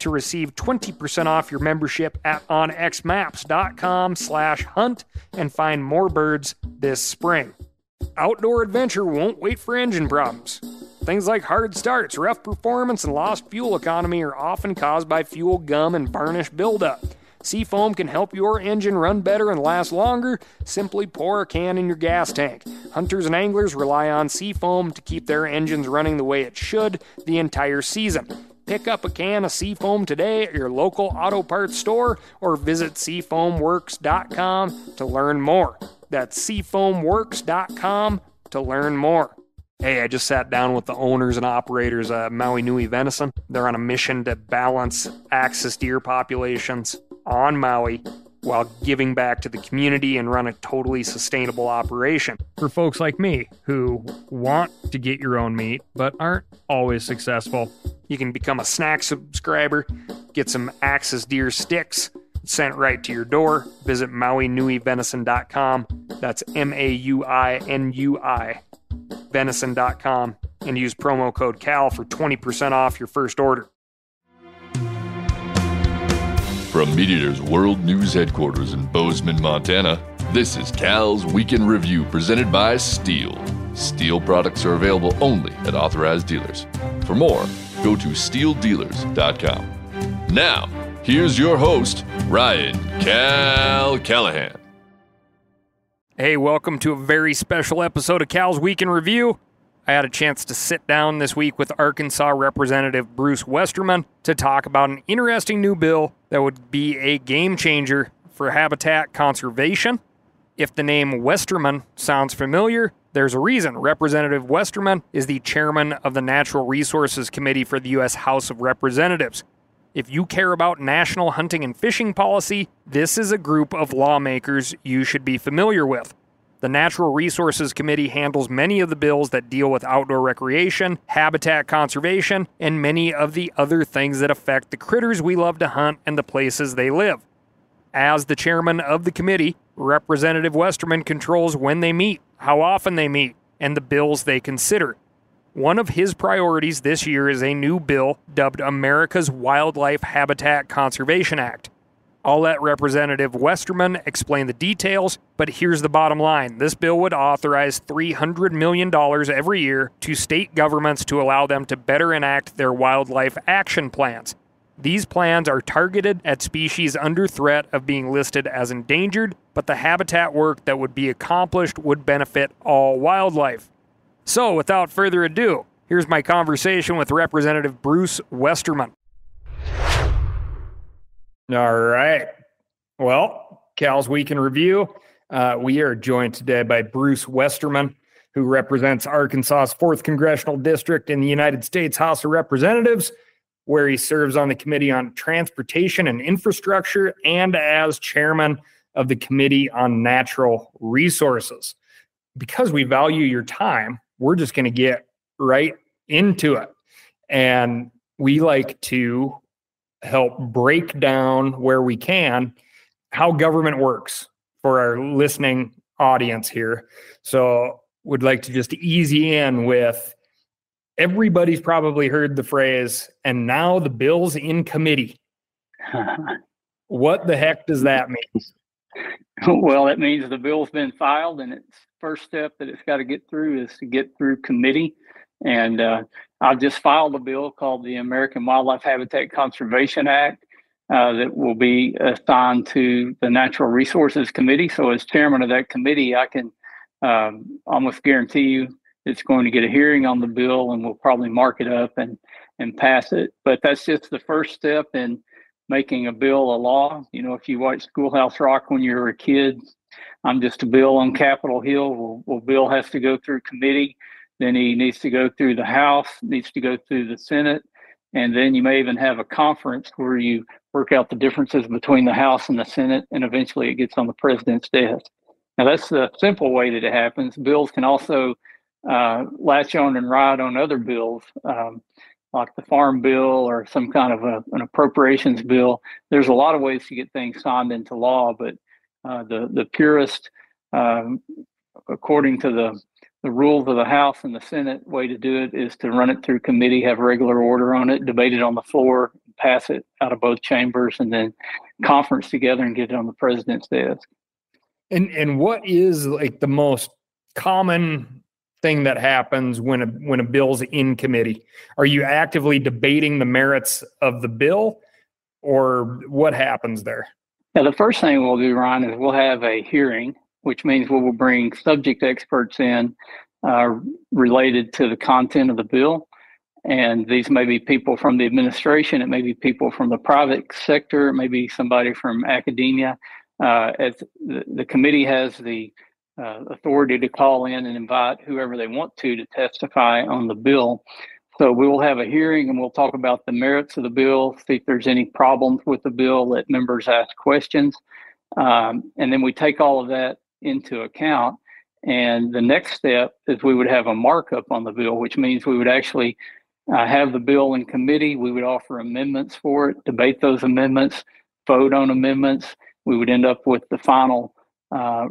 to receive 20% off your membership at onxmaps.com slash hunt and find more birds this spring. Outdoor adventure won't wait for engine problems. Things like hard starts, rough performance, and lost fuel economy are often caused by fuel gum and varnish buildup. Seafoam can help your engine run better and last longer. Simply pour a can in your gas tank. Hunters and anglers rely on Seafoam to keep their engines running the way it should the entire season. Pick up a can of Seafoam today at your local auto parts store or visit seafoamworks.com to learn more. That's seafoamworks.com to learn more. Hey, I just sat down with the owners and operators of Maui Nui Venison. They're on a mission to balance axis deer populations on Maui while giving back to the community and run a totally sustainable operation. For folks like me who want to get your own meat but aren't always successful, you can become a snack subscriber, get some Axis Deer sticks sent right to your door. Visit MauiNuiVenison.com. That's M A U I N U I venison.com and use promo code CAL for 20% off your first order. From MeatEater's World News Headquarters in Bozeman, Montana, this is Cal's Week in Review presented by Stihl. Stihl products are available only at authorized dealers. For more, go to stihldealers.com. Now, here's your host, Ryan Cal Callahan. Hey, welcome to a very special episode of Cal's Week in Review. I had a chance to sit down this week with Arkansas Representative Bruce Westerman to talk about an interesting new bill that would be a game changer for habitat conservation. If the name Westerman sounds familiar, there's a reason. Representative Westerman is the chairman of the Natural Resources Committee for the U.S. House of Representatives. If you care about national hunting and fishing policy, this is a group of lawmakers you should be familiar with. The Natural Resources Committee handles many of the bills that deal with outdoor recreation, habitat conservation, and many of the other things that affect the critters we love to hunt and the places they live. As the chairman of the committee, Representative Westerman controls when they meet, how often they meet, and the bills they consider. One of his priorities this year is a new bill dubbed America's Wildlife Habitat Conservation Act. I'll let Representative Westerman explain the details, but here's the bottom line. This bill would authorize $300 million every year to state governments to allow them to better enact their wildlife action plans. These plans are targeted at species under threat of being listed as endangered, but the habitat work that would be accomplished would benefit all wildlife. So, without further ado, here's my conversation with Representative Bruce Westerman. All right. Well, Cal's Week in Review. Uh, we are joined today by Bruce Westerman, who represents Arkansas's 4th Congressional District in the United States House of Representatives, where he serves on the Committee on Transportation and Infrastructure and as chairman of the Committee on Natural Resources. Because we value your time, we're just going to get right into it. And we like to help break down where we can how government works for our listening audience here. So, would like to just ease in with everybody's probably heard the phrase, and now the bill's in committee. what the heck does that mean? Well, it means the bill's been filed, and its first step that it's got to get through is to get through committee. And uh, I've just filed a bill called the American Wildlife Habitat Conservation Act uh, that will be assigned to the Natural Resources Committee. So, as chairman of that committee, I can um, almost guarantee you it's going to get a hearing on the bill and we'll probably mark it up and, and pass it. But that's just the first step in making a bill a law. You know, if you watch Schoolhouse Rock when you were a kid, I'm just a bill on Capitol Hill. Well, well, bill has to go through committee then he needs to go through the House, needs to go through the Senate, And then you may even have a conference where you work out the differences between the House and the Senate, and eventually it gets on the president's desk. Now, that's the simple way that it happens. Bills can also uh, latch on and ride on other bills, um, like the Farm Bill or some kind of a, an appropriations bill. There's a lot of ways to get things signed into law, but uh, the the purest, um, according to the the rules of the House and the Senate, way to do it is to run it through committee, have regular order on it, debate it on the floor, pass it out of both chambers, and then conference together and get it on the president's desk. And and what is like the most common thing that happens when a when a bill's in committee? Are you actively debating the merits of the bill, or what happens there? Now, the first thing we'll do, Ryan, is we'll have a hearing, which means we will bring subject experts in uh, related to the content of the bill. And these may be people from the administration, it may be people from the private sector, it may be somebody from academia. Uh, as the, the committee has the uh, authority to call in and invite whoever they want to to testify on the bill. So we will have a hearing and we'll talk about the merits of the bill, see if there's any problems with the bill, let members ask questions. Um, and then we take all of that into account. And the next step is we would have a markup on the bill, which means we would actually uh, have the bill in committee. We would offer amendments for it, debate those amendments, vote on amendments. We would end up with the final uh,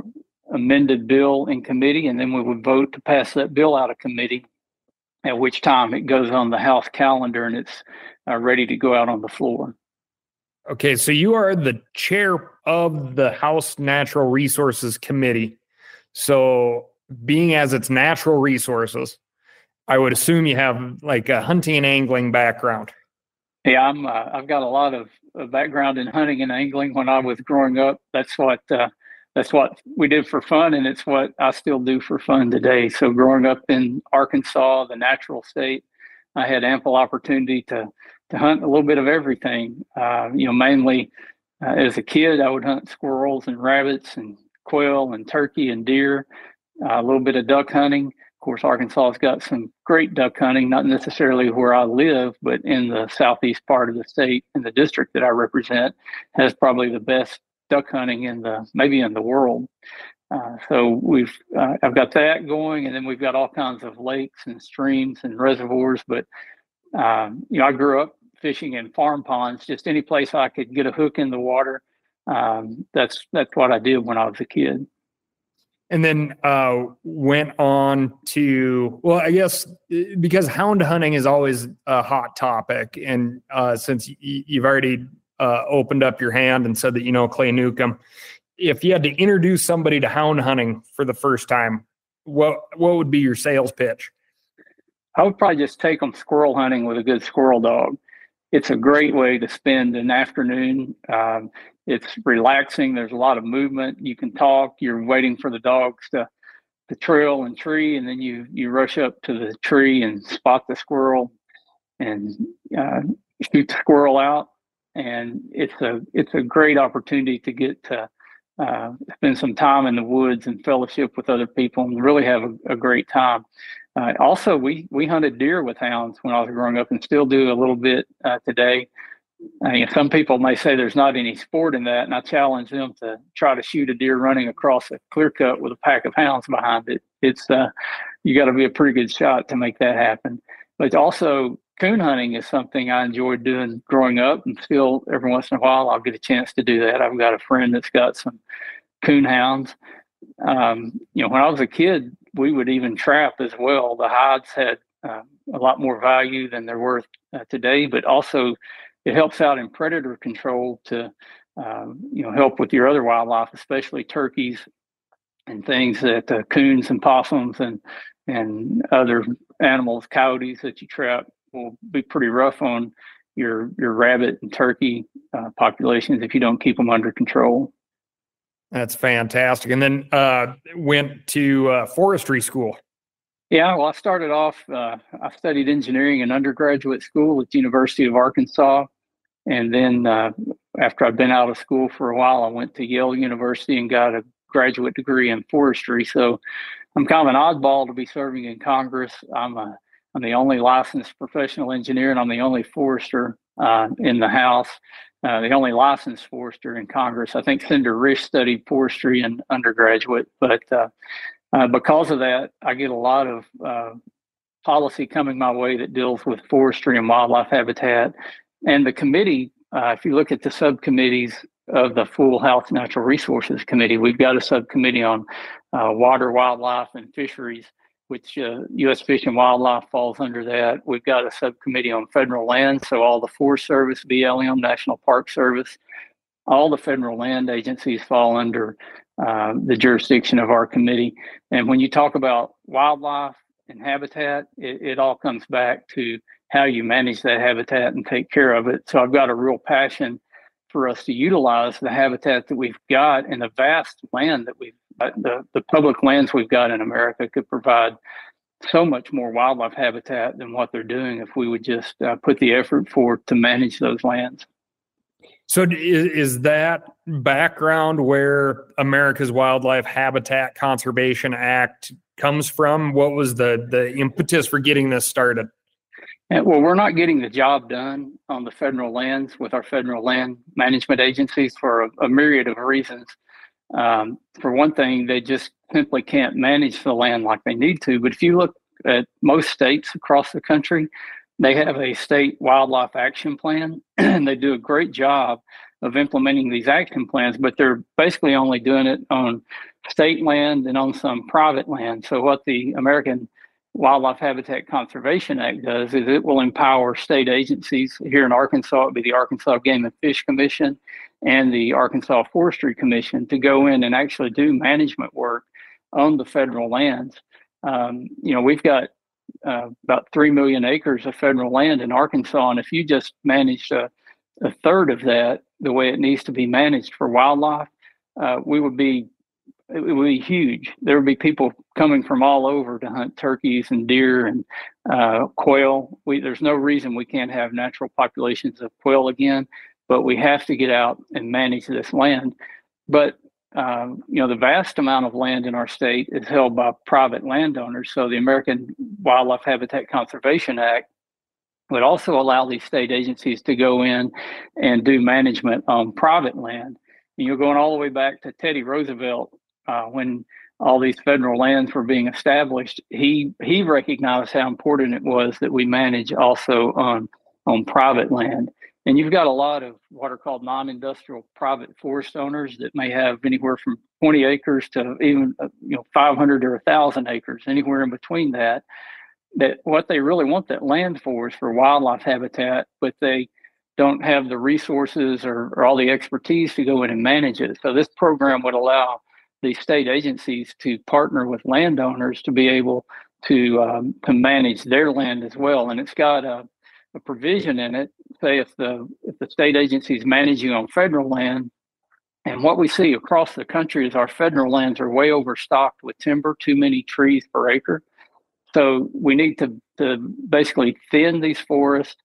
amended bill in committee, and then we would vote to pass that bill out of committee, at which time it goes on the House calendar and it's uh, ready to go out on the floor. Okay, so you are the chair of the House Natural Resources Committee. So, being as it's natural resources, I would assume you have like a hunting and angling background. Yeah, I'm. Uh, I've got a lot of background in hunting and angling. When I was growing up, that's what uh, that's what we did for fun, and it's what I still do for fun today. So, growing up in Arkansas, the natural state, I had ample opportunity to to hunt a little bit of everything. Uh, you know, mainly uh, as a kid, I would hunt squirrels and rabbits and quail and turkey and deer. Uh, a little bit of duck hunting. Of course, Arkansas has got some great duck hunting, not necessarily where I live, but in the southeast part of the state, and the district that I represent, has probably the best duck hunting in the maybe in the world. Uh, so we've uh, I've got that going, and then we've got all kinds of lakes and streams and reservoirs. But um, you know, I grew up fishing in farm ponds, just any place I could get a hook in the water. Um, that's that's what I did when I was a kid. And then uh, went on to well, I guess because hound hunting is always a hot topic, and uh, since y- you've already uh, opened up your hand and said that you know Clay Newcomb. If you had to introduce somebody to hound hunting for the first time, what what would be your sales pitch? I would probably just take them squirrel hunting with a good squirrel dog. It's a great way to spend an afternoon. Um, it's relaxing. There's a lot of movement. You can talk. You're waiting for the dogs to to trail and tree, and then you you rush up to the tree and spot the squirrel and uh, shoot the squirrel out and it's a it's a great opportunity to get to uh, spend some time in the woods and fellowship with other people and really have a, a great time. Uh, also, we we hunted deer with hounds when I was growing up and still do a little bit uh, today. Uh, some people may say there's not any sport in that, and I challenge them to try to shoot a deer running across a clear cut with a pack of hounds behind it. It's uh, you got to be a pretty good shot to make that happen. But also, coon hunting is something I enjoyed doing growing up, and still every once in a while I'll get a chance to do that. I've got a friend that's got some coon hounds. Um, you know, when I was a kid, we would even trap as well. The hides had uh, a lot more value than they're worth uh, today, but also it helps out in predator control to um, you know help with your other wildlife, especially turkeys and things that uh, coons and possums and and other animals, coyotes that you trap will be pretty rough on your your rabbit and turkey uh, populations if you don't keep them under control. That's fantastic. And then uh, went to uh, forestry school. Yeah, well, I started off. Uh, I studied engineering in undergraduate school at the University of Arkansas, and then uh, after I'd been out of school for a while, I went to Yale University and got a graduate degree in forestry. So I'm kind of an oddball to be serving in Congress. I'm a I'm the only licensed professional engineer, and I'm the only forester uh, in the House, uh, the only licensed forester in Congress. I think Senator Risch studied forestry in undergraduate, but uh, uh, because of that, I get a lot of uh, policy coming my way that deals with forestry and wildlife habitat. And the committee, if you look at the subcommittees of the full House Natural Resources Committee, we've got a subcommittee on water, wildlife, and fisheries which uh, U.S. Fish and Wildlife falls under that. We've got a subcommittee on federal land, so all the Forest Service, BLM, National Park Service, all the federal land agencies fall under uh, the jurisdiction of our committee. And when you talk about wildlife and habitat, it, it all comes back to how you manage that habitat and take care of it. So I've got a real passion for us to utilize the habitat that we've got and the vast land that we've the, the public lands we've got in America could provide so much more wildlife habitat than what they're doing if we would just uh, put the effort forward to manage those lands. So, is, is that background where America's Wildlife Habitat Conservation Act comes from? What was the the impetus for getting this started? And, well, we're not getting the job done on the federal lands with our federal land management agencies for a, a myriad of reasons. Um, for one thing, they just simply can't manage the land like they need to. But if you look at most states across the country, they have a state wildlife action plan, and they do a great job of implementing these action plans, but they're basically only doing it on state land and on some private land. So, what the American Wildlife Habitat Conservation Act does is it will empower state agencies here in Arkansas, it'd be the Arkansas Game and Fish Commission and the Arkansas Forestry Commission to go in and actually do management work on the federal lands. Um, you know, we've got uh, about 3 million acres of federal land in Arkansas, and if you just managed a, a third of that the way it needs to be managed for wildlife, uh, we would be it would be huge. There would be people coming from all over to hunt turkeys and deer and uh, quail. We, there's no reason we can't have natural populations of quail again, but we have to get out and manage this land. But um, you know, the vast amount of land in our state is held by private landowners. So the American Wildlife Habitat Conservation Act would also allow these state agencies to go in and do management on private land. And you're going all the way back to Teddy Roosevelt uh, when all these federal lands were being established, he he recognized how important it was that we manage also on on private land. And you've got a lot of what are called non-industrial private forest owners that may have anywhere from 20 acres to even uh, you know 500 or 1,000 acres, anywhere in between that. That what they really want that land for is for wildlife habitat, but they don't have the resources or, or all the expertise to go in and manage it. So this program would allow the state agencies to partner with landowners to be able to um, to manage their land as well. And it's got a, a provision in it. Say if the if the state agency is managing on federal land, and what we see across the country is our federal lands are way overstocked with timber, too many trees per acre. So we need to, to basically thin these forests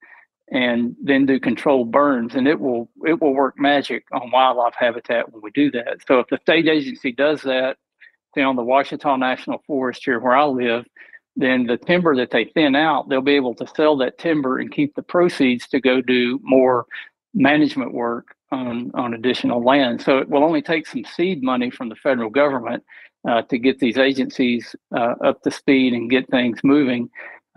and then do controlled burns and it will it will work magic on wildlife habitat when we do that. So if the state agency does that say on the Ouachita National Forest here where I live then the timber that they thin out they'll be able to sell that timber and keep the proceeds to go do more management work on on additional land. So it will only take some seed money from the federal government uh, to get these agencies uh, up to speed and get things moving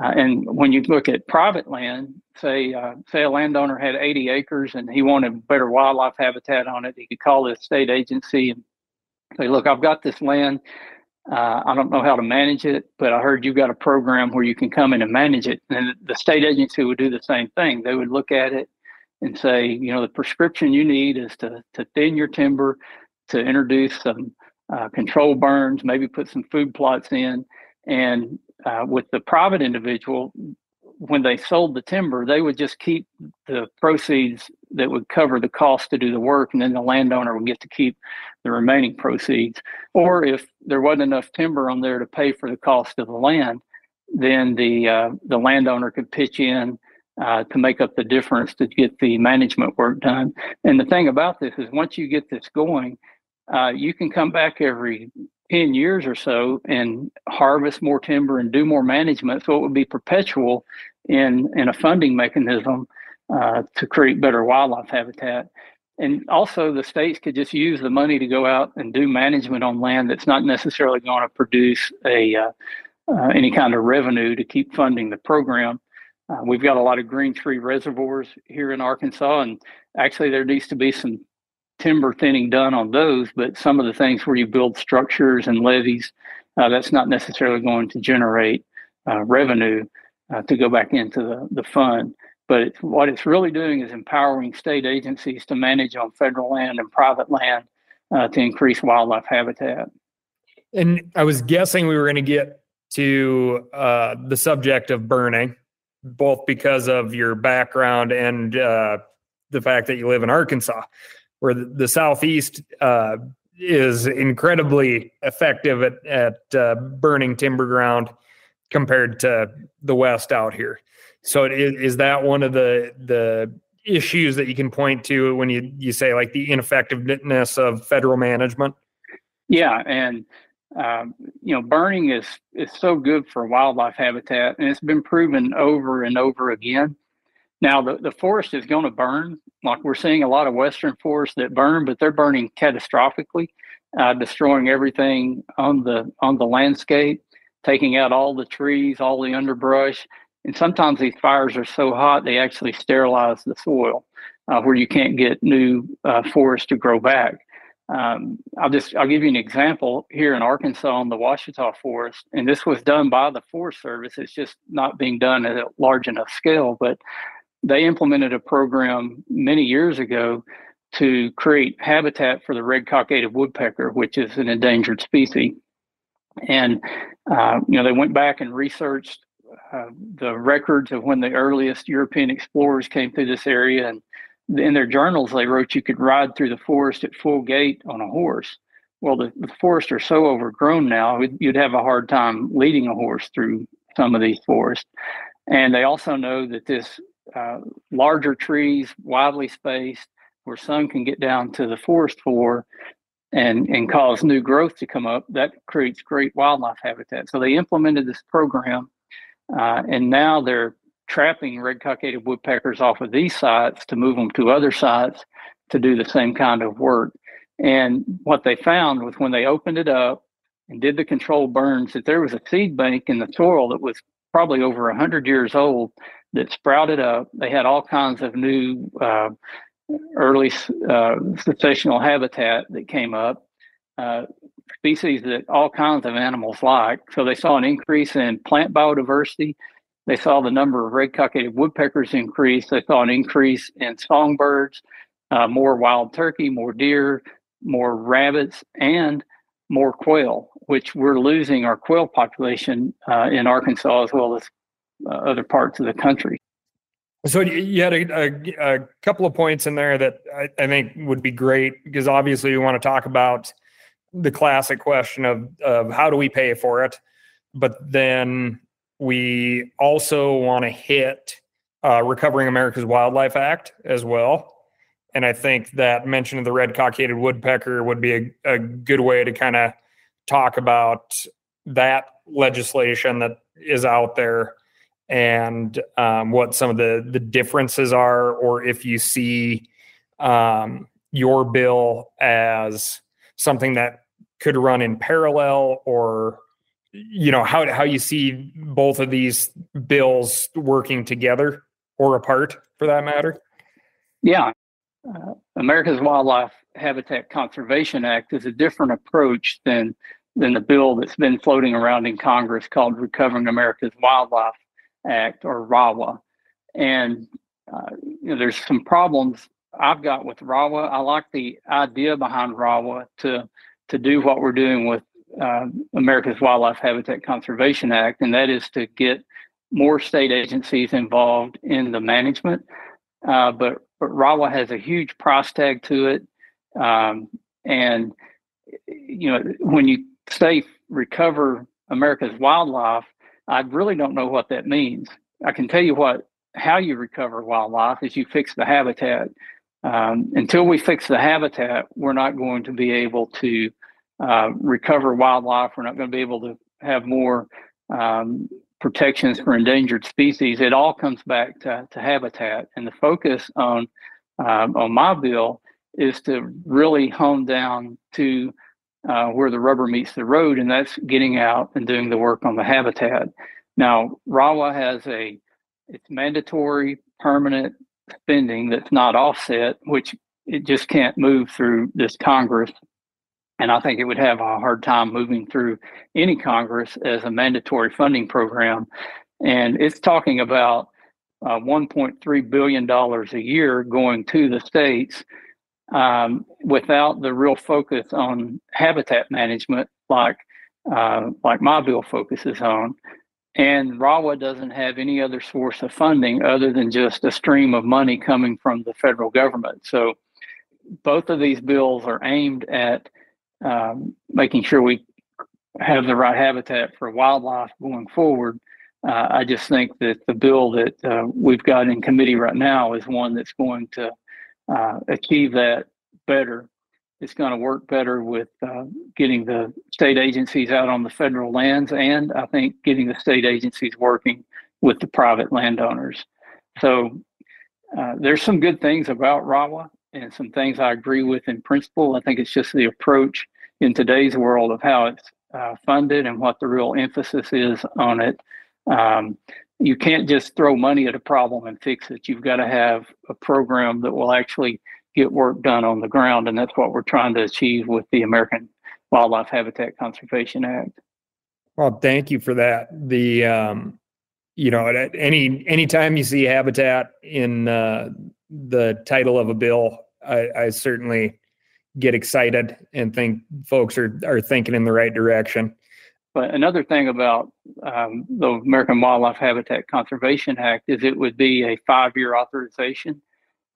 uh, and when you look at private land, say uh, say a landowner had 80 acres and he wanted better wildlife habitat on it, he could call the state agency and say, "Look, I've got this land. Uh, I don't know how to manage it, but I heard you've got a program where you can come in and manage it." And the state agency would do the same thing. They would look at it and say, "You know, the prescription you need is to to thin your timber, to introduce some uh, control burns, maybe put some food plots in." And uh, with the private individual, when they sold the timber, they would just keep the proceeds that would cover the cost to do the work, and then the landowner would get to keep the remaining proceeds. Or if there wasn't enough timber on there to pay for the cost of the land, then the uh, the landowner could pitch in uh, to make up the difference to get the management work done. And the thing about this is, once you get this going, uh, you can come back every 10 years or so and harvest more timber and do more management so it would be perpetual in, in a funding mechanism uh, to create better wildlife habitat. And also, the states could just use the money to go out and do management on land that's not necessarily going to produce a uh, uh, any kind of revenue to keep funding the program. Uh, we've got a lot of green tree reservoirs here in Arkansas, and actually, there needs to be some timber thinning done on those. But some of the things where you build structures and levees, uh, that's not necessarily going to generate uh, revenue uh, to go back into the, the fund. But it's, what it's really doing is empowering state agencies to manage on federal land and private land uh, to increase wildlife habitat. And I was guessing we were going to get to uh, the subject of burning, both because of your background and uh, the fact that you live in Arkansas, where the, the Southeast uh, is incredibly effective at, at uh, burning timber ground compared to the West out here. So is, is that one of the the issues that you can point to when you you say like the ineffectiveness of federal management? Yeah, and um, you know, burning is is so good for wildlife habitat, and it's been proven over and over again. Now, the, the forest is going to burn. Like we're seeing a lot of western forests that burn, but they're burning catastrophically, uh, destroying everything on the on the landscape, taking out all the trees, all the underbrush, and sometimes these fires are so hot they actually sterilize the soil, uh, where you can't get new uh, forest to grow back. Um, I'll just I'll give you an example here in Arkansas on the Ouachita Forest, and this was done by the Forest Service. It's just not being done at a large enough scale, but they implemented a program many years ago to create habitat for the red cockaded woodpecker, which is an endangered species. And uh, you know they went back and researched uh, the records of when the earliest European explorers came through this area. And in their journals, they wrote you could ride through the forest at full gait on a horse. Well, the, the forests are so overgrown now, you'd have a hard time leading a horse through some of these forests. And they also know that this uh, larger trees, widely spaced, where sun can get down to the forest floor and, and cause new growth to come up, that creates great wildlife habitat. So they implemented this program uh, and now they're trapping red cockaded woodpeckers off of these sites to move them to other sites to do the same kind of work. And what they found was when they opened it up and did the controlled burns, that there was a seed bank in the soil that was probably over 100 years old that sprouted up. They had all kinds of new uh, early uh, successional habitat that came up. Uh, species that all kinds of animals like. So they saw an increase in plant biodiversity. They saw the number of red cockaded woodpeckers increase. They saw an increase in songbirds, uh, more wild turkey, more deer, more rabbits, and more quail, which we're losing our quail population uh, in Arkansas as well as other parts of the country. So you had a, a, a couple of points in there that I, I, think would be great because obviously we want to talk about the classic question of, of how do we pay for it? But then we also want to hit uh, Recovering America's Wildlife Act as well. And I think that mention of the red cockaded woodpecker would be a, a good way to kind of talk about that legislation that is out there and um, what some of the, the differences are, or if you see um, your bill as something that could run in parallel or you know how how you see both of these bills working together or apart for that matter? Yeah. Uh, america's wildlife habitat conservation act is a different approach than than the bill that's been floating around in congress called recovering america's wildlife act or rawa and uh, you know, there's some problems i've got with rawa i like the idea behind rawa to to do what we're doing with uh, America's Wildlife Habitat Conservation Act, and that is to get more state agencies involved in the management. Uh, but, but RAWA has a huge price tag to it. Um, and, you know, when you say recover America's wildlife, I really don't know what that means. I can tell you what how you recover wildlife is you fix the habitat. Um, until we fix the habitat, we're not going to be able to uh, recover wildlife. We're not going to be able to have more um, protections for endangered species. It all comes back to, to habitat, and the focus on um, on my bill is to really hone down to uh, where the rubber meets the road, and that's getting out and doing the work on the habitat. Now, RAWA has a it's mandatory permanent spending that's not offset, which it just can't move through this Congress. And I think it would have a hard time moving through any Congress as a mandatory funding program. And it's talking about uh, $1.3 billion a year going to the states um, without the real focus on habitat management, like uh, like my bill focuses on. And RAWA doesn't have any other source of funding other than just a stream of money coming from the federal government. So both of these bills are aimed at um, making sure we have the right habitat for wildlife going forward. Uh, I just think that the bill that uh, we've got in committee right now is one that's going to uh, achieve that better it's going to work better with uh, getting the state agencies out on the federal lands and I think getting the state agencies working with the private landowners. So uh, there's some good things about RAWA and some things I agree with in principle. I think it's just the approach in today's world of how it's uh, funded and what the real emphasis is on it. Um, you can't just throw money at a problem and fix it. You've got to have a program that will actually get work done on the ground, and that's what we're trying to achieve with the American Wildlife Habitat Conservation Act. Well, thank you for that. The um, you know, at any anytime you see habitat in uh, the title of a bill, I, I certainly get excited and think folks are are thinking in the right direction. But another thing about um, the American Wildlife Habitat Conservation Act is it would be a five year authorization.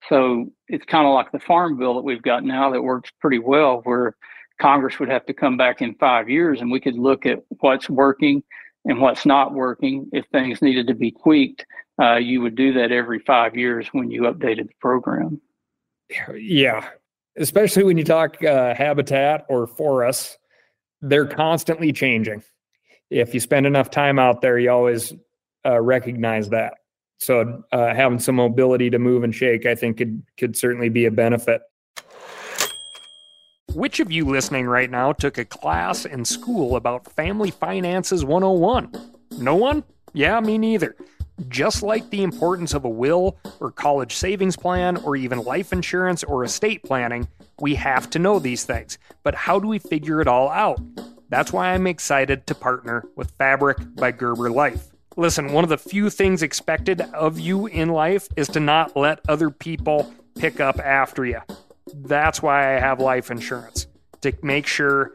So it's kind of like the farm bill that we've got now that works pretty well, where Congress would have to come back in five years and we could look at what's working and what's not working. If things needed to be tweaked, uh, you would do that every five years when you updated the program. Yeah, especially when you talk uh, habitat or forests, they're constantly changing. If you spend enough time out there, you always uh, recognize that. So uh, having some mobility to move and shake, I think could could certainly be a benefit. Which of you listening right now took a class in school about Family Finances 101? No one? Yeah, me neither. Just like the importance of a will or college savings plan or even life insurance or estate planning, we have to know these things. But how do we figure it all out? That's why I'm excited to partner with Fabric by Gerber Life. Listen, one of the few things expected of you in life is to not let other people pick up after you. That's why I have life insurance to make sure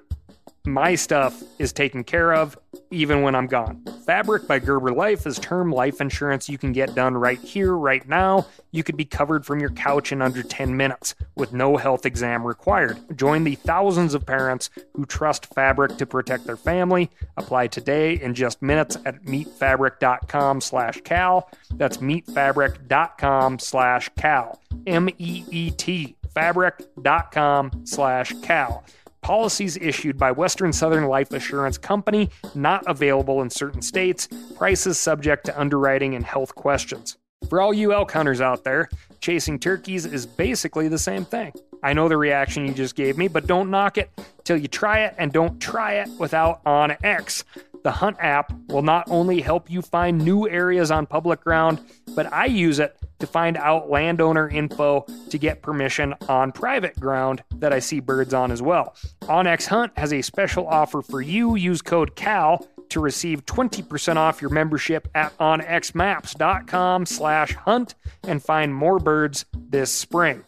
my stuff is taken care of even when I'm gone. Fabric by Gerber Life is term life insurance you can get done right here, right now. You could be covered from your couch in under 10 minutes with no health exam required. Join the thousands of parents who trust Fabric to protect their family. Apply today in just minutes at meetfabric.com slash cal. That's meetfabric.com slash cal. M-E-E-T fabric.com slash cal. Policies issued by Western Southern Life Assurance Company, not available in certain states, prices subject to underwriting and health questions. For all you elk hunters out there, chasing turkeys is basically the same thing. I know the reaction you just gave me, but don't knock it till you try it and don't try it without OnX. The Hunt app will not only help you find new areas on public ground, but I use it to find out landowner info to get permission on private ground that I see birds on as well. OnX Hunt has a special offer for you. Use code CAL to receive 20% off your membership at onxmaps.com slash hunt and find more birds this spring.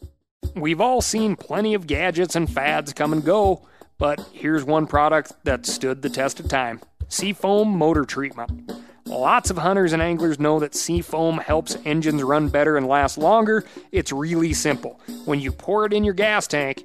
We've all seen plenty of gadgets and fads come and go, but here's one product that stood the test of time. Seafoam Motor Treatment. Lots of hunters and anglers know that seafoam helps engines run better and last longer. It's really simple. When you pour it in your gas tank,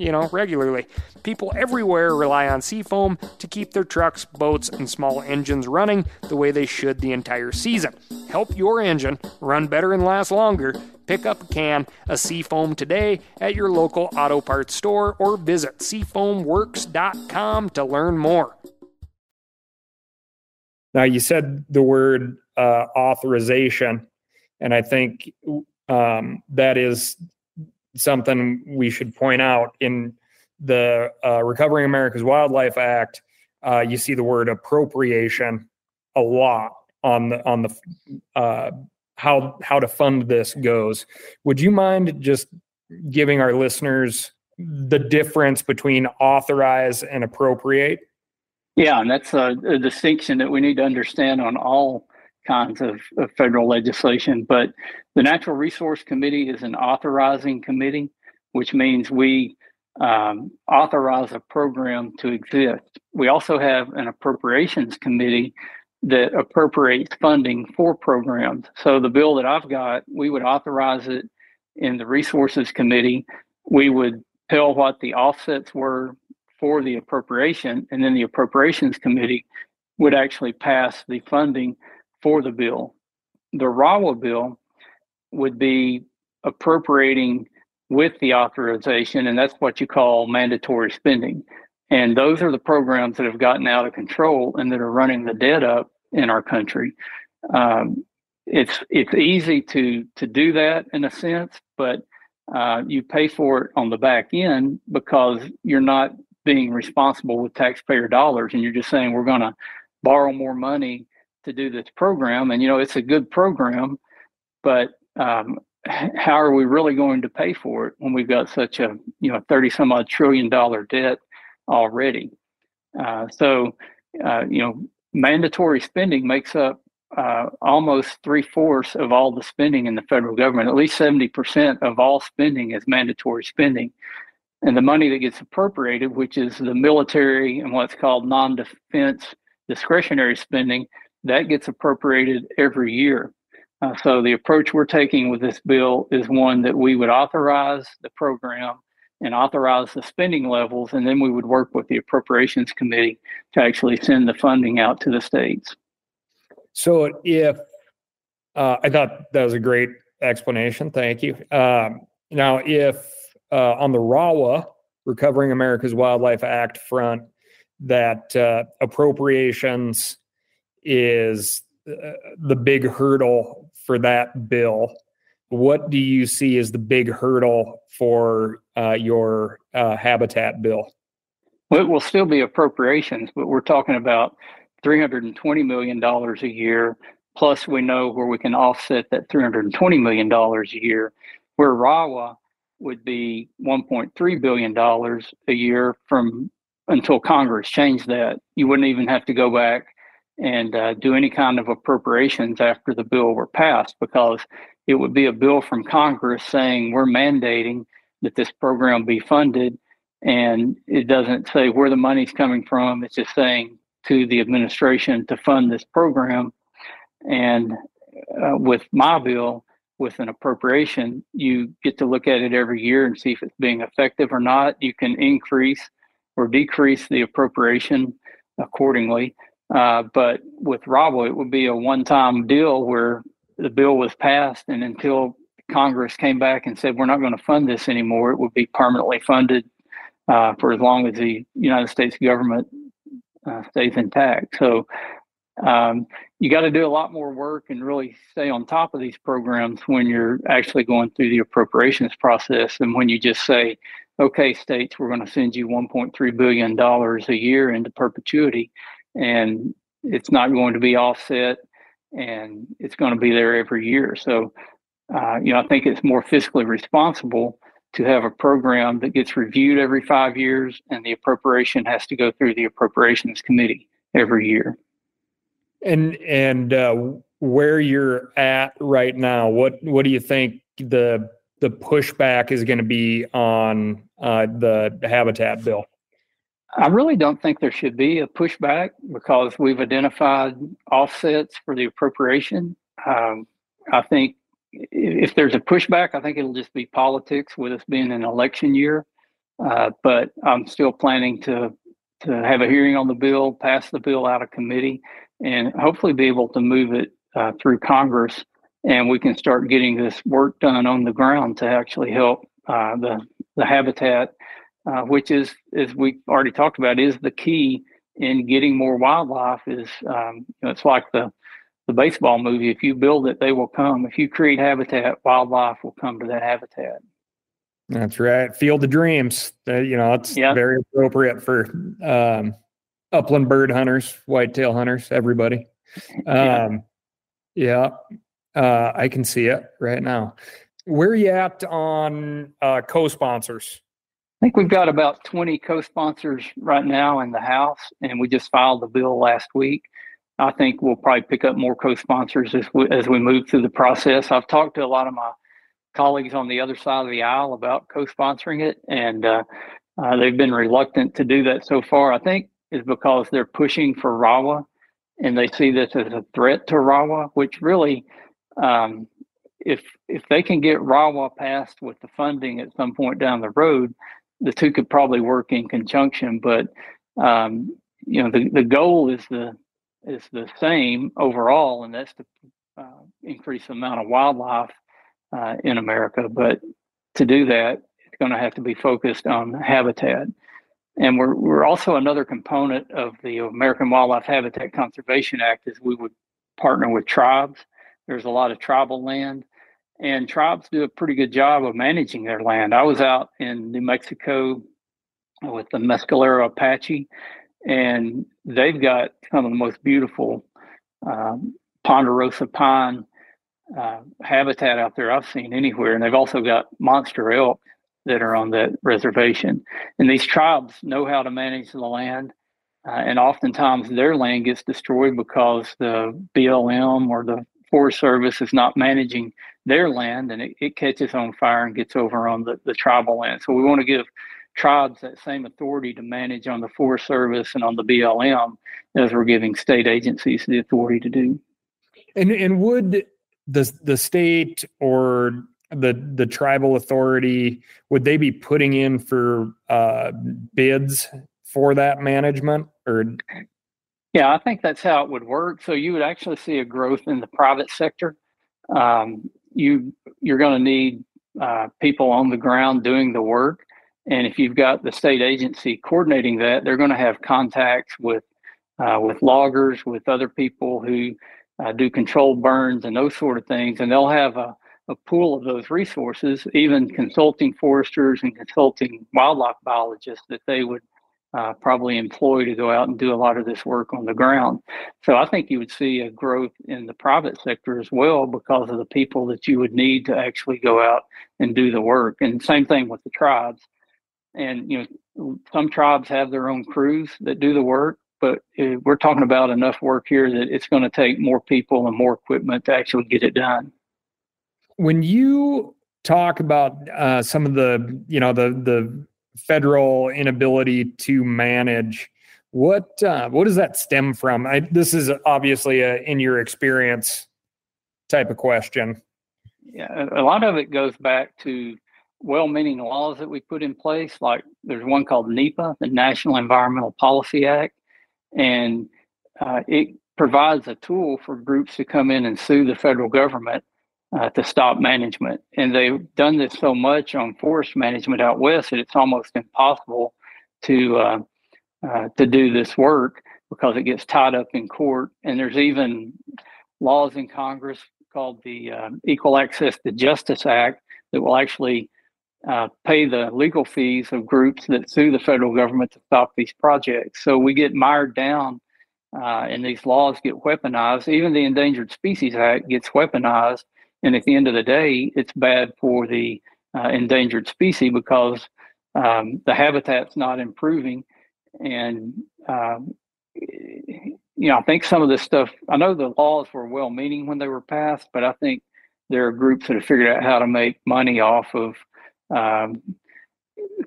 you know, regularly. People everywhere rely on Seafoam to keep their trucks, boats, and small engines running the way they should the entire season. Help your engine run better and last longer. Pick up a can of Seafoam today at your local auto parts store or visit seafoamworks.com to learn more. Now, you said the word uh, authorization, and I think um, that is something we should point out in the uh, Recovering America's Wildlife Act. Uh, you see the word appropriation a lot on the on the uh, how how to fund this goes. Would you mind just giving our listeners the difference between authorize and appropriate? Yeah, and that's a, a distinction that we need to understand on all kinds of, of, federal legislation. But the Natural Resource Committee is an authorizing committee, which means we um, authorize a program to exist. We also have an appropriations committee that appropriates funding for programs. So the bill that I've got, we would authorize it in the resources committee. We would tell what the offsets were for the appropriation, and then the appropriations committee would actually pass the funding for the bill. The RAWA bill would be appropriating with the authorization, and that's what you call mandatory spending. And those are the programs that have gotten out of control and that are running the debt up in our country. Um, it's it's easy to to do that in a sense, but uh, you pay for it on the back end because you're not being responsible with taxpayer dollars, and you're just saying we're going to borrow more money to do this program. And, you know, it's a good program, but um, how are we really going to pay for it when we've got such a, you know, 30 some odd trillion dollar debt already? Uh, so, uh, you know, mandatory spending makes up uh, almost three fourths of all the spending in the federal government. At least 70% of all spending is mandatory spending. And the money that gets appropriated, which is the military and what's called non defense discretionary spending, that gets appropriated every year. Uh, so the approach we're taking with this bill is one that we would authorize the program and authorize the spending levels, and then we would work with the appropriations committee to actually send the funding out to the states. So if uh, I thought that was a great explanation, thank you. Um, now, if uh, on the RAWA, Recovering America's Wildlife Act front, that uh, appropriations is uh, the big hurdle for that bill. What do you see as the big hurdle for uh, your uh, habitat bill? Well, it will still be appropriations, but we're talking about $320 million a year. Plus, we know where we can offset that $320 million a year, where RAWA would be $1.3 billion a year from until Congress changed that. You wouldn't even have to go back and uh, do any kind of appropriations after the bill were passed because it would be a bill from Congress saying we're mandating that this program be funded. And it doesn't say where the money's coming from. It's just saying to the administration to fund this program. And uh, with my bill, with an appropriation, you get to look at it every year and see if it's being effective or not. You can increase or decrease the appropriation accordingly. Uh, but with RAWA, it would be a one time deal where the bill was passed, and until Congress came back and said, we're not going to fund this anymore, it would be permanently funded uh, for as long as the United States government uh, stays intact. So um, you got to do a lot more work and really stay on top of these programs when you're actually going through the appropriations process and when you just say, okay, states, we're going to send you $1.3 billion a year into perpetuity and it's not going to be offset and it's going to be there every year. So, uh, you know, I think it's more fiscally responsible to have a program that gets reviewed every five years and the appropriation has to go through the appropriations committee every year. And and uh, where you're at right now, what what do you think the the pushback is going to be on uh, the, the habitat bill? I really don't think there should be a pushback because we've identified offsets for the appropriation. Um, I think if there's a pushback, I think it'll just be politics with us being an election year. Uh, but I'm still planning to to have a hearing on the bill, pass the bill out of committee, and hopefully be able to move it uh, through Congress, and we can start getting this work done on the ground to actually help uh, the the habitat, uh, which is as we already talked about, is the key in getting more wildlife. Is um, you know, it's like the the baseball movie. If you build it, they will come. If you create habitat, wildlife will come to that habitat. That's right. Field of Dreams. Uh, you know, it's yeah. very appropriate for um, upland bird hunters, whitetail hunters, everybody. Um, yeah, uh, I can see it right now. Where are you at on uh, co-sponsors? I think we've got about 20 co-sponsors right now in the House, and we just filed the bill last week. I think we'll probably pick up more co-sponsors as we, as we move through the process. I've talked to a lot of my colleagues on the other side of the aisle about co-sponsoring it, and uh, uh, they've been reluctant to do that so far. I think is because they're pushing for RAWA, and they see this as a threat to RAWA, which really, um, if if they can get RAWA passed with the funding at some point down the road, the two could probably work in conjunction. But um, you know, the, the goal is the is the same overall, and that's to uh, increase the amount of wildlife uh, in America. But to do that, it's going to have to be focused on habitat. And we're, we're also another component of the American Wildlife Habitat Conservation Act is we would partner with tribes. There's a lot of tribal land, and tribes do a pretty good job of managing their land. I was out in New Mexico with the Mescalero Apache, and they've got some of the most beautiful um, ponderosa pine uh, habitat out there I've seen anywhere. And they've also got monster elk that are on that reservation. And these tribes know how to manage the land. Uh, and oftentimes their land gets destroyed because the BLM or the Forest Service is not managing their land and it, it catches on fire and gets over on the, the tribal land. So we want to give tribes that same authority to manage on the Forest Service and on the BLM as we're giving state agencies the authority to do. And and would the the state or the the tribal authority would they be putting in for uh, bids for that management or yeah i think that's how it would work. So you would actually see a growth in the private sector. Um, you you're going to need uh, people on the ground doing the work. And if you've got the state agency coordinating that they're going to have contacts with uh, with loggers with other people who uh, do controlled burns and those sort of things. And they'll have a, a pool of those resources, even consulting foresters and consulting wildlife biologists that they would uh, probably employ to go out and do a lot of this work on the ground. So I think you would see a growth in the private sector as well because of the people that you would need to actually go out and do the work. And same thing with the tribes. And you know, some tribes have their own crews that do the work but uh, we're talking about enough work here that it's going to take more people and more equipment to actually get it done. When you talk about uh, some of the, you know, the the federal inability to manage, what uh, what does that stem from? I, this is obviously a in your experience type of question. Yeah, a lot of it goes back to well-meaning laws that we put in place. Like there's one called NEPA, the National Environmental Policy Act, and uh, it provides a tool for groups to come in and sue the federal government uh, to stop management. And they've done this so much on forest management out west that it's almost impossible to uh, uh to do this work because it gets tied up in court. And there's even laws in Congress called the uh, Equal Access to Justice Act that will actually uh, pay the legal fees of groups that sue the federal government to stop these projects. So we get mired down, uh, and these laws get weaponized. Even the Endangered Species Act gets weaponized, and at the end of the day, it's bad for the uh, endangered species because um, the habitat's not improving. And um, you know, I think some of this stuff. I know the laws were well-meaning when they were passed, but I think there are groups that have figured out how to make money off of um,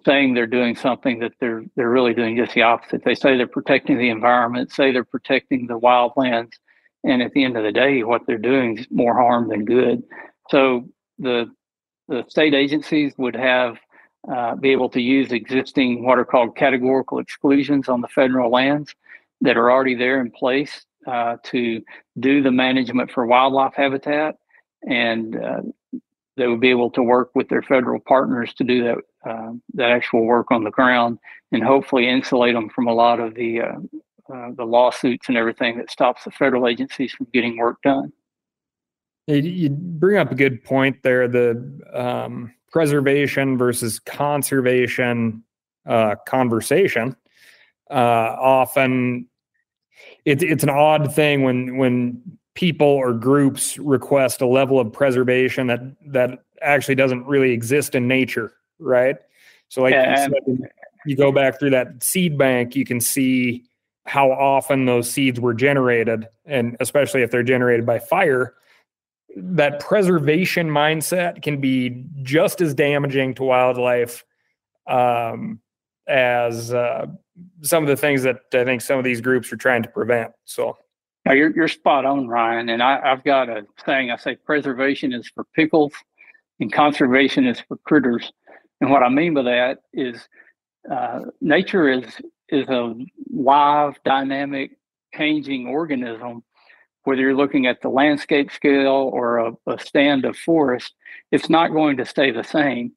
saying they're doing something that they're they're really doing just the opposite. They say they're protecting the environment, say they're protecting the wildlands, and at the end of the day, what they're doing is more harm than good. So the the state agencies would have uh, be able to use existing what are called categorical exclusions on the federal lands that are already there in place uh, to do the management for wildlife habitat, and uh, they would be able to work with their federal partners to do that uh, that actual work on the ground, and hopefully insulate them from a lot of the uh, the lawsuits and everything that stops the federal agencies from getting work done. You bring up a good point there. The um, preservation versus conservation uh, conversation. Uh, often, it's it's an odd thing when when people or groups request a level of preservation that that actually doesn't really exist in nature, right? So, like yeah, you, said, you go back through that seed bank, you can see how often those seeds were generated, and especially if they're generated by fire, that preservation mindset can be just as damaging to wildlife um, as uh, some of the things that I think some of these groups are trying to prevent. So. Now you're you're spot on, Ryan. And I, I've got a saying. I say preservation is for pickles, and conservation is for critters. And what I mean by that is, uh, nature is is a live, dynamic, changing organism whether you're looking at the landscape scale or a, a, stand of forest, it's not going to stay the same.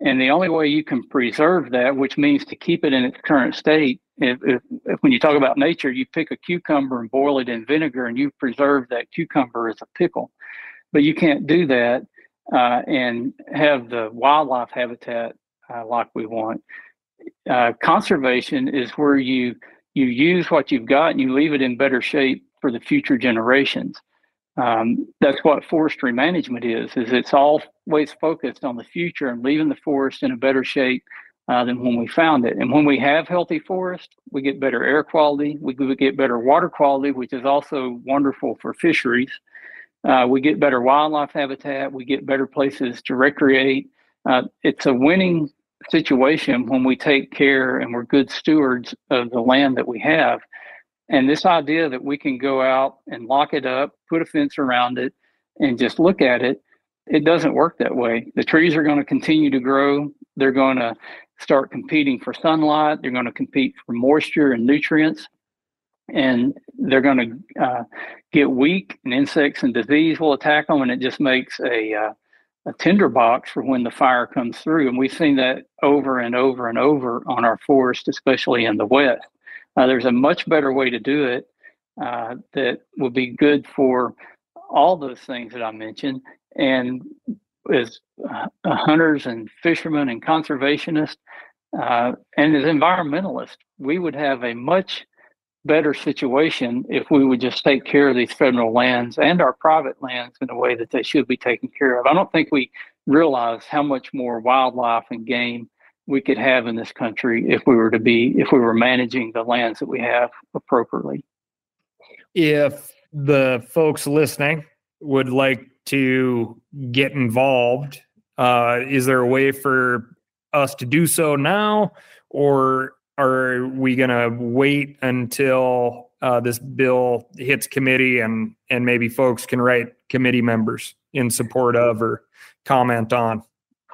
And the only way you can preserve that, which means to keep it in its current state, if, if, if when you talk about nature, you pick a cucumber and boil it in vinegar and you preserve that cucumber as a pickle. But you can't do that uh, and have the wildlife habitat uh, like we want. Uh, conservation is where you you use what you've got and you leave it in better shape for the future generations. Um, that's what forestry management is. Is it's always focused on the future and leaving the forest in a better shape uh, than when we found it. And when we have healthy forest, we get better air quality. We, we get better water quality, which is also wonderful for fisheries. Uh, we get better wildlife habitat. We get better places to recreate. Uh, it's a winning situation when we take care and we're good stewards of the land that we have. And this idea that we can go out and lock it up, put a fence around it, and just look at it, it doesn't work that way. The trees are going to continue to grow. They're going to start competing for sunlight. They're going to compete for moisture and nutrients. And they're going to uh, get weak, and insects and disease will attack them. And it just makes a, uh, a tinderbox for when the fire comes through. And we've seen that over and over and over on our forest, especially in the West. Uh, there's a much better way to do it uh, that will be good for all those things that I mentioned. And as uh, hunters and fishermen and conservationists uh, and as environmentalists, we would have a much better situation if we would just take care of these federal lands and our private lands in a way that they should be taken care of. I don't think we realize how much more wildlife and game we could have in this country if we were to be if we were managing the lands that we have appropriately. If the folks listening would like to get involved, uh, is there a way for us to do so now, or are we going to wait until uh, this bill hits committee and and maybe folks can write committee members in support of or comment on?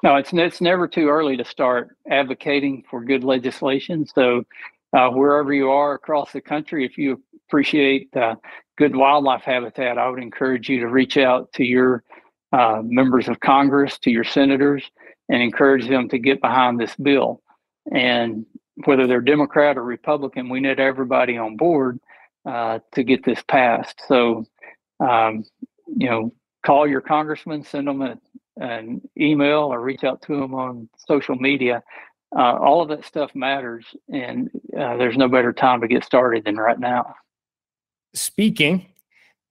No, it's it's never too early to start advocating for good legislation. So, uh, wherever you are across the country, if you appreciate uh, good wildlife habitat, I would encourage you to reach out to your uh, members of Congress, to your senators, and encourage them to get behind this bill. And whether they're Democrat or Republican, we need everybody on board uh, to get this passed. So, um, you know, call your congressman, send them a an email or reach out to them on social media. Uh, all of that stuff matters, and uh, there's no better time to get started than right now. Speaking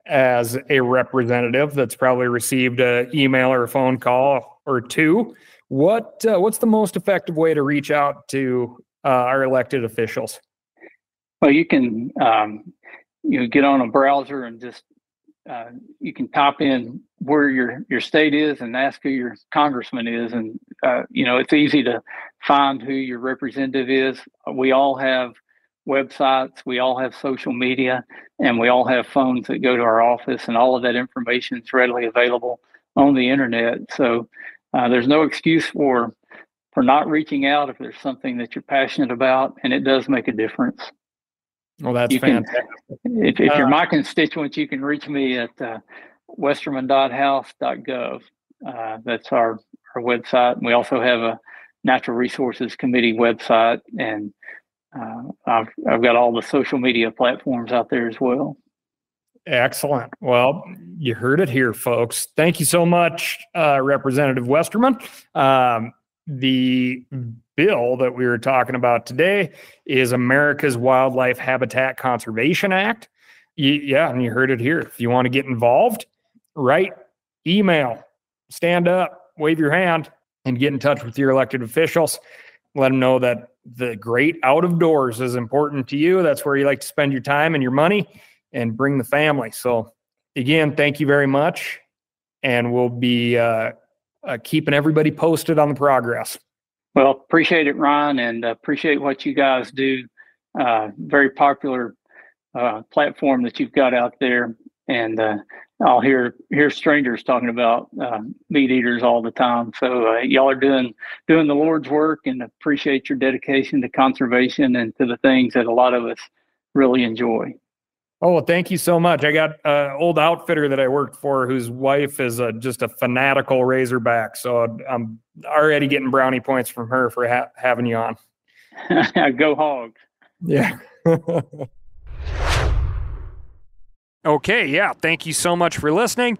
as a representative that's probably received an email or a phone call or two, what uh, what's the most effective way to reach out to uh, our elected officials? Well, you can um, you get on a browser and just uh, you can type in where your your state is and ask who your congressman is, and uh, you know it's easy to find who your representative is. We all have websites, we all have social media, and we all have phones that go to our office, and all of that information is readily available on the internet. So uh, there's no excuse for for not reaching out if there's something that you're passionate about, and it does make a difference. Well, that's you fantastic. Can, if, if uh, you're my constituent, you can reach me at uh, westerman.house.gov. Uh, that's our, our website. We also have a Natural Resources Committee website, and uh, I've, I've got all the social media platforms out there as well. Excellent. Well, you heard it here, folks. Thank you so much, uh, Representative Westerman. Um, the bill that we were talking about today is America's Wildlife Habitat Conservation Act. yeah, and you heard it here. If you want to get involved, write, email, stand up, wave your hand, and get in touch with your elected officials. Let them know that the great out of doors is important to you. That's where you like to spend your time and your money and bring the family. So, again, thank you very much. And we'll be uh, uh, keeping everybody posted on the progress. Well, appreciate it, Ryan, and appreciate what you guys do. Uh, very popular uh, platform that you've got out there, and uh, I'll hear hear strangers talking about uh, meat eaters all the time. So uh, y'all are doing doing the Lord's work, and appreciate your dedication to conservation and to the things that a lot of us really enjoy. Oh, well, thank you so much. I got an old outfitter that I worked for whose wife is a, just a fanatical Razorback. So I'm already getting brownie points from her for ha- having you on. Go hog. Yeah. okay. Yeah. Thank you so much for listening.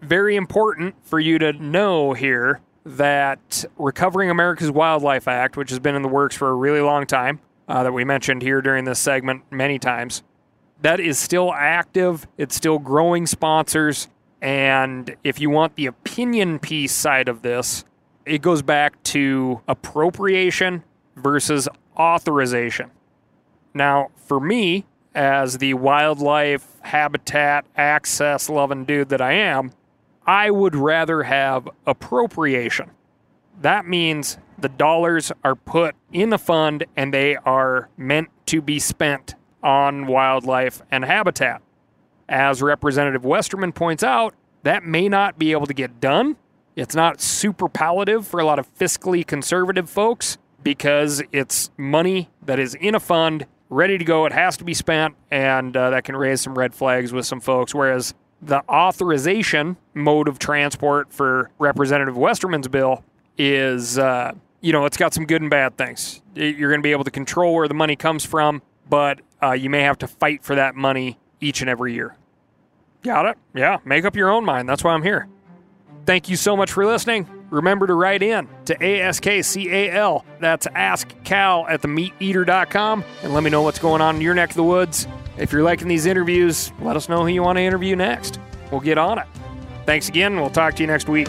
Very important for you to know here that Recovering America's Wildlife Act, which has been in the works for a really long time, uh, that we mentioned here during this segment many times, that is still active. It's still growing sponsors. And if you want the opinion piece side of this, it goes back to appropriation versus authorization. Now, for me, as the wildlife habitat access loving dude that I am, I would rather have appropriation. That means the dollars are put in the fund and they are meant to be spent on wildlife and habitat. As Representative Westerman points out, that may not be able to get done. It's not super palatable for a lot of fiscally conservative folks because it's money that is in a fund, ready to go. It has to be spent, and uh, that can raise some red flags with some folks. Whereas the authorization mode of transport for Representative Westerman's bill is, uh, you know, it's got some good and bad things. You're going to be able to control where the money comes from, but uh, you may have to fight for that money each and every year. Got it? Yeah, make up your own mind. That's why I'm here. Thank you so much for listening. Remember to write in to ASKCAL. That's askcal at themeateater.com and let me know what's going on in your neck of the woods. If you're liking these interviews, let us know who you want to interview next. We'll get on it. Thanks again. We'll talk to you next week.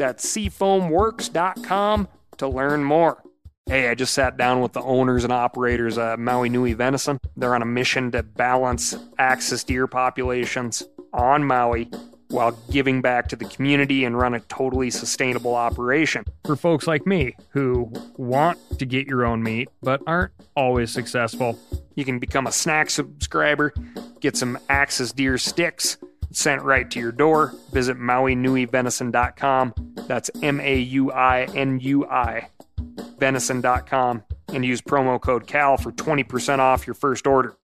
That's seafoamworks.com to learn more. Hey, I just sat down with the owners and operators of Maui Nui Venison. They're on a mission to balance axis deer populations on Maui while giving back to the community and run a totally sustainable operation. For folks like me who want to get your own meat but aren't always successful, you can become a snack subscriber, get some Axis deer sticks sent right to your door. Visit MauiNuiVenison.com. That's M A U I N U I venison.com and use promo code CAL for 20% off your first order.